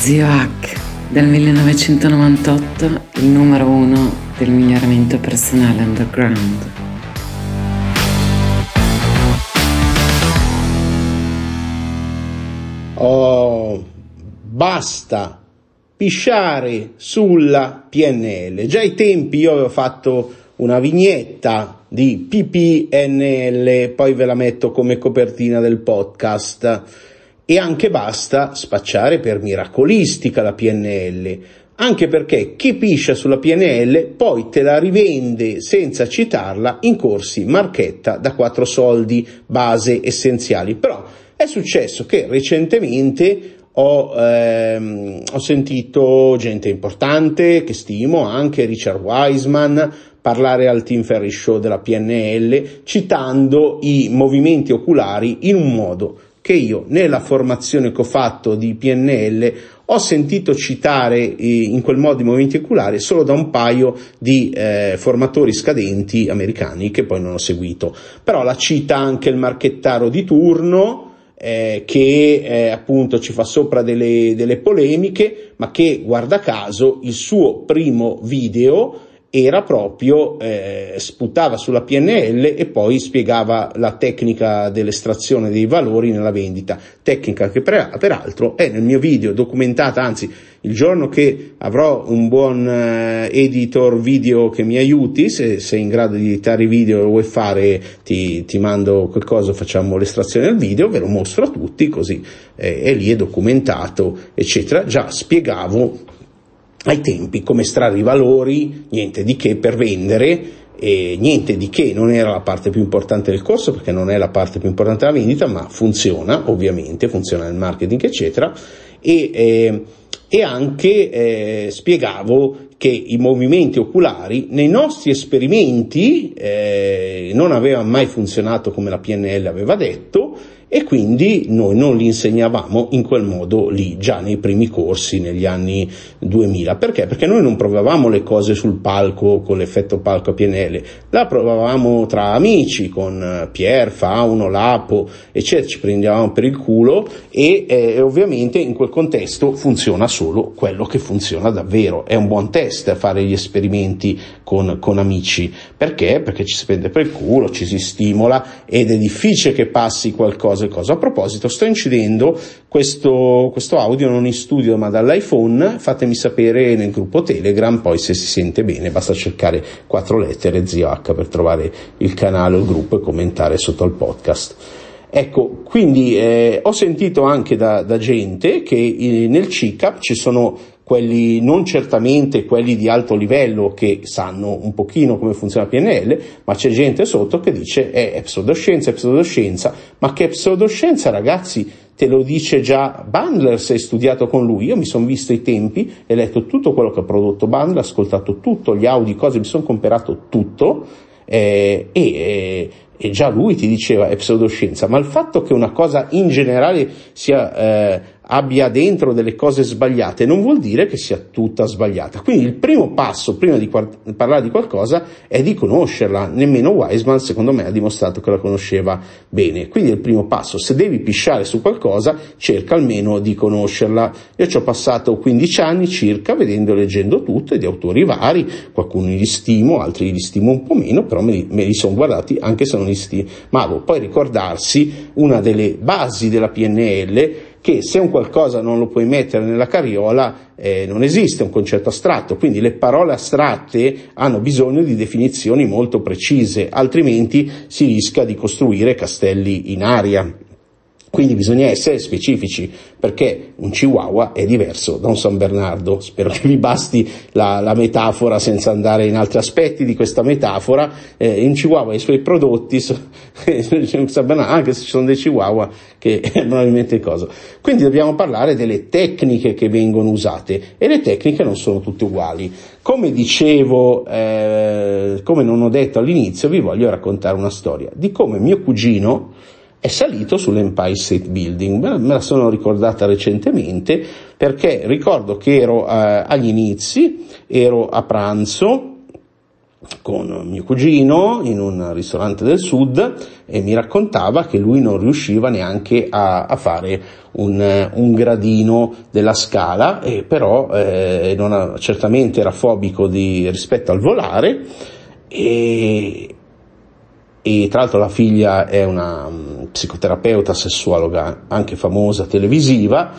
Zio Hack, dal 1998 il numero uno del miglioramento personale underground. Oh, basta pisciare sulla PNL. Già ai tempi io avevo fatto una vignetta di PPNL, poi ve la metto come copertina del podcast. E anche basta spacciare per miracolistica la PNL, anche perché chi piscia sulla PNL poi te la rivende senza citarla in corsi marchetta da quattro soldi base essenziali. Però è successo che recentemente ho, ehm, ho, sentito gente importante che stimo, anche Richard Wiseman, parlare al Team Ferry Show della PNL, citando i movimenti oculari in un modo che io nella formazione che ho fatto di PNL ho sentito citare in quel modo i movimenti oculari solo da un paio di eh, formatori scadenti americani che poi non ho seguito. Però la cita anche il marchettaro di turno, eh, che eh, appunto ci fa sopra delle, delle polemiche, ma che guarda caso il suo primo video era proprio eh, sputava sulla PNL e poi spiegava la tecnica dell'estrazione dei valori nella vendita, tecnica che per, peraltro è nel mio video documentata, anzi il giorno che avrò un buon eh, editor video che mi aiuti, se sei in grado di editare i video e vuoi fare ti, ti mando qualcosa, facciamo l'estrazione del video, ve lo mostro a tutti così eh, è lì è documentato eccetera, già spiegavo ai tempi come estrarre i valori, niente di che per vendere, e niente di che. Non era la parte più importante del corso perché non è la parte più importante della vendita, ma funziona ovviamente, funziona nel marketing eccetera. E, eh, e anche eh, spiegavo che i movimenti oculari nei nostri esperimenti eh, non avevano mai funzionato come la PNL aveva detto e quindi noi non li insegnavamo in quel modo lì, già nei primi corsi negli anni 2000. Perché? Perché noi non provavamo le cose sul palco con l'effetto palco a PNL, la provavamo tra amici con Pier, Fauno, Lapo, eccetera, ci prendevamo per il culo e eh, ovviamente in quel contesto funziona solo quello che funziona davvero. È un buon test fare gli esperimenti con, con amici. Perché? Perché ci si prende per il culo, ci si stimola ed è difficile che passi qualcosa cose, cose. A proposito, sto incidendo questo, questo audio non in studio ma dall'iPhone, fatemi sapere nel gruppo Telegram, poi se si sente bene basta cercare quattro lettere zio H per trovare il canale o il gruppo e commentare sotto al podcast. Ecco, quindi eh, ho sentito anche da, da gente che eh, nel CICAP ci sono quelli non certamente quelli di alto livello che sanno un pochino come funziona PNL, ma c'è gente sotto che dice eh, è pseudoscienza, è pseudoscienza, ma che pseudoscienza ragazzi te lo dice già Bandler se hai studiato con lui, io mi sono visto i tempi e letto tutto quello che ha prodotto Bandler, ascoltato tutto, gli audio, cose, mi sono comperato tutto eh, e, eh, e già lui ti diceva è pseudoscienza, ma il fatto che una cosa in generale sia eh, abbia dentro delle cose sbagliate non vuol dire che sia tutta sbagliata. Quindi il primo passo prima di quart- parlare di qualcosa è di conoscerla. Nemmeno Wiseman secondo me ha dimostrato che la conosceva bene. Quindi il primo passo, se devi pisciare su qualcosa, cerca almeno di conoscerla. Io ci ho passato 15 anni circa vedendo e leggendo tutto di autori vari, qualcuno li stimo, altri li stimo un po' meno, però me li, me li sono guardati anche se non li stimavo. Poi ricordarsi una delle basi della PNL che se un qualcosa non lo puoi mettere nella carriola eh, non esiste un concetto astratto, quindi le parole astratte hanno bisogno di definizioni molto precise, altrimenti si rischia di costruire castelli in aria. Quindi bisogna essere specifici perché un chihuahua è diverso da un San Bernardo. Spero che vi basti la, la metafora senza andare in altri aspetti di questa metafora. Eh, un chihuahua e i suoi prodotti, so, San Bernardo, anche se ci sono dei chihuahua che è probabilmente cosa. Quindi dobbiamo parlare delle tecniche che vengono usate e le tecniche non sono tutte uguali. Come dicevo, eh, come non ho detto all'inizio, vi voglio raccontare una storia di come mio cugino è salito sull'Empire State Building. Me la sono ricordata recentemente perché ricordo che ero eh, agli inizi, ero a pranzo con mio cugino in un ristorante del sud e mi raccontava che lui non riusciva neanche a, a fare un, un, gradino della scala, e però eh, ha, certamente era fobico di, rispetto al volare e, e tra l'altro la figlia è una um, psicoterapeuta sessuologa anche famosa televisiva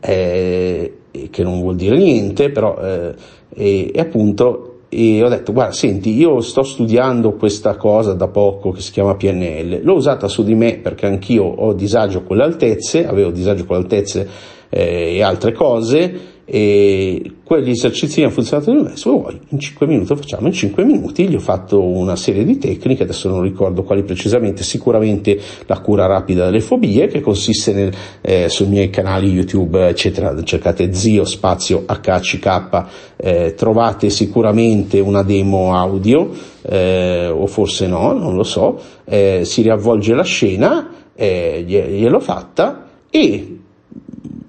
eh, che non vuol dire niente però eh, e, e appunto e ho detto guarda senti io sto studiando questa cosa da poco che si chiama PNL l'ho usata su di me perché anch'io ho disagio con le altezze avevo disagio con le altezze eh, e altre cose e quegli esercizi hanno funzionato di me, se vuoi? In 5 minuti facciamo, in 5 minuti. Gli ho fatto una serie di tecniche, adesso non ricordo quali precisamente, sicuramente la cura rapida delle fobie che consiste nel, eh, sui miei canali YouTube eccetera, cercate zio spazio HCK, eh, trovate sicuramente una demo audio eh, o forse no, non lo so, eh, si riavvolge la scena, eh, gliel'ho fatta e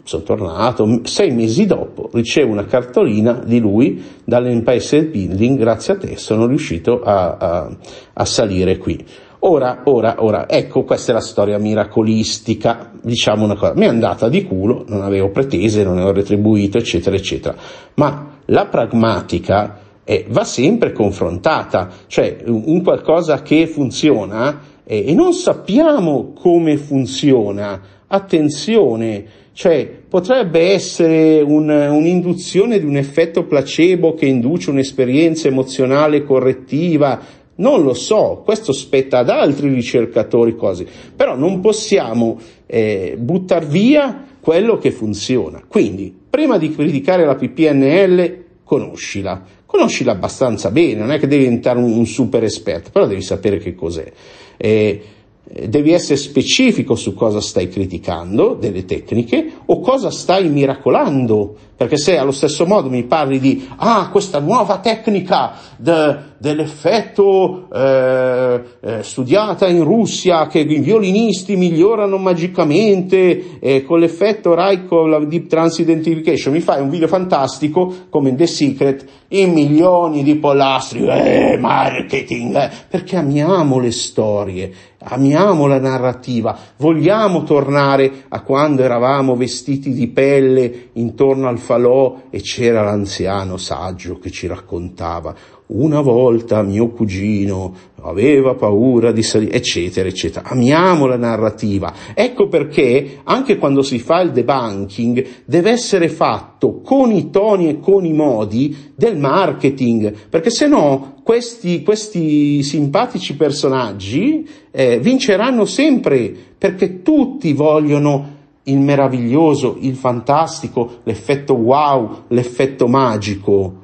sono tornato, sei mesi dopo ricevo una cartolina di lui dall'Empire Building, grazie a te sono riuscito a, a, a salire qui. Ora, ora, ora, ecco, questa è la storia miracolistica, diciamo una cosa, mi è andata di culo, non avevo pretese, non avevo retribuito, eccetera, eccetera. Ma la pragmatica eh, va sempre confrontata, cioè un qualcosa che funziona eh, e non sappiamo come funziona, attenzione, cioè, potrebbe essere un, un'induzione di un effetto placebo che induce un'esperienza emozionale correttiva. Non lo so, questo spetta ad altri ricercatori così, però non possiamo eh, buttare via quello che funziona. Quindi, prima di criticare la PPNL, conoscila, conoscila abbastanza bene, non è che devi diventare un, un super esperto, però devi sapere che cos'è. Eh, devi essere specifico su cosa stai criticando, delle tecniche, o cosa stai miracolando, perché se allo stesso modo mi parli di, ah, questa nuova tecnica de, dell'effetto eh, eh, studiata in Russia, che i violinisti migliorano magicamente eh, con l'effetto Raico, la Deep Trans Identification, mi fai un video fantastico, come in The Secret, in milioni di pollastri, eh, marketing, eh, perché amiamo le storie, amiamo la narrativa, vogliamo tornare a quando eravamo vestiti di pelle intorno al falò e c'era l'anziano saggio che ci raccontava una volta mio cugino aveva paura di salire, eccetera, eccetera. Amiamo la narrativa. Ecco perché anche quando si fa il debunking deve essere fatto con i toni e con i modi del marketing, perché se no questi, questi simpatici personaggi eh, vinceranno sempre, perché tutti vogliono il meraviglioso, il fantastico, l'effetto wow, l'effetto magico.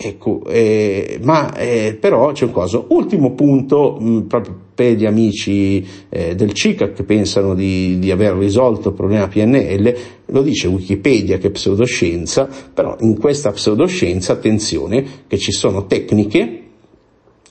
Ecco, eh, ma eh, però c'è un coso. Ultimo punto, mh, proprio per gli amici eh, del CICA che pensano di, di, aver risolto il problema PNL, lo dice Wikipedia che è pseudoscienza, però in questa pseudoscienza attenzione che ci sono tecniche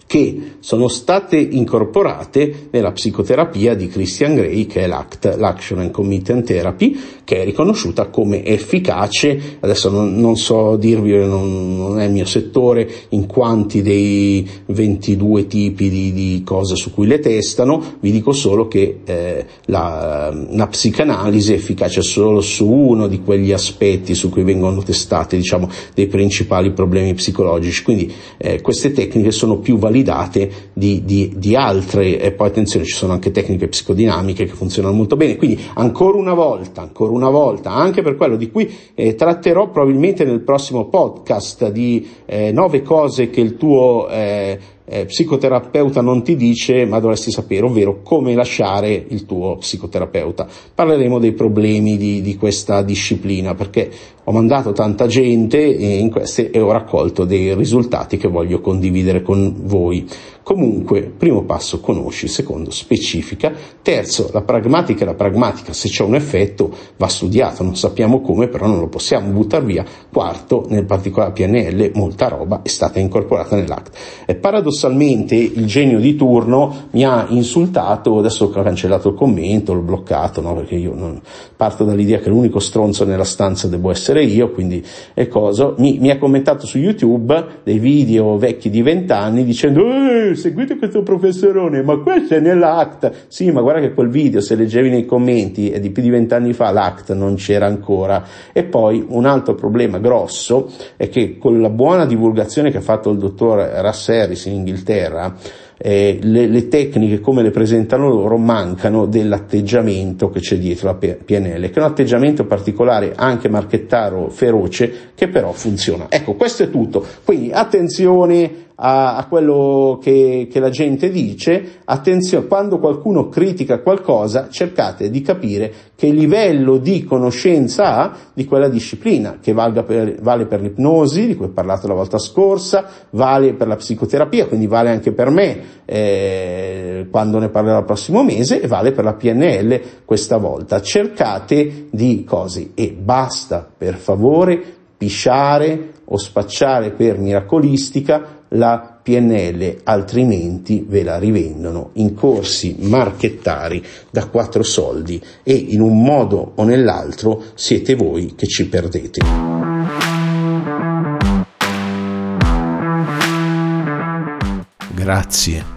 che sono state incorporate nella psicoterapia di Christian Grey, che è l'ACT, l'Action and Commitment Therapy, che è riconosciuta come efficace, adesso non, non so dirvi, non, non, è il mio settore, in quanti dei 22 tipi di, di, cose su cui le testano, vi dico solo che eh, la, la, psicanalisi è efficace solo su uno di quegli aspetti su cui vengono testate, diciamo, dei principali problemi psicologici, quindi eh, queste tecniche sono più valide validate di, di, di altre, e poi attenzione ci sono anche tecniche psicodinamiche che funzionano molto bene, quindi ancora una volta, ancora una volta, anche per quello di cui eh, tratterò probabilmente nel prossimo podcast di eh, nove cose che il tuo eh, eh, psicoterapeuta non ti dice ma dovresti sapere, ovvero come lasciare il tuo psicoterapeuta. Parleremo dei problemi di, di questa disciplina perché ho mandato tanta gente in queste e ho raccolto dei risultati che voglio condividere con voi. Comunque, primo passo, conosci, secondo, specifica, terzo, la pragmatica la pragmatica, se c'è un effetto va studiato, non sappiamo come, però non lo possiamo buttare via. Quarto, nel particolare PNL, molta roba è stata incorporata nell'ACT. Paradossalmente paradossalmente il genio di turno mi ha insultato, adesso ho cancellato il commento, l'ho bloccato, no? perché io non, parto dall'idea che l'unico stronzo nella stanza devo essere io, quindi è cosa, mi, mi ha commentato su YouTube dei video vecchi di vent'anni dicendo eh, seguite questo professorone, ma questo è nell'ACT, sì ma guarda che quel video se leggevi nei commenti è di più di vent'anni fa l'ACT non c'era ancora e poi un altro problema grosso è che con la buona divulgazione che ha fatto il dottor Rasseris in Inghilterra eh, le, le, tecniche come le presentano loro mancano dell'atteggiamento che c'è dietro la PNL, che è un atteggiamento particolare anche marchettaro feroce che però funziona. Ecco, questo è tutto. Quindi attenzione a, a quello che, che, la gente dice, attenzione, quando qualcuno critica qualcosa, cercate di capire che livello di conoscenza ha di quella disciplina, che per, vale per l'ipnosi, di cui ho parlato la volta scorsa, vale per la psicoterapia, quindi vale anche per me eh, quando ne parlerò il prossimo mese e vale per la PNL questa volta. Cercate di cose e basta, per favore, pisciare o spacciare per miracolistica la PNL, altrimenti ve la rivendono in corsi marchettari da quattro soldi e in un modo o nell'altro siete voi che ci perdete. Grazie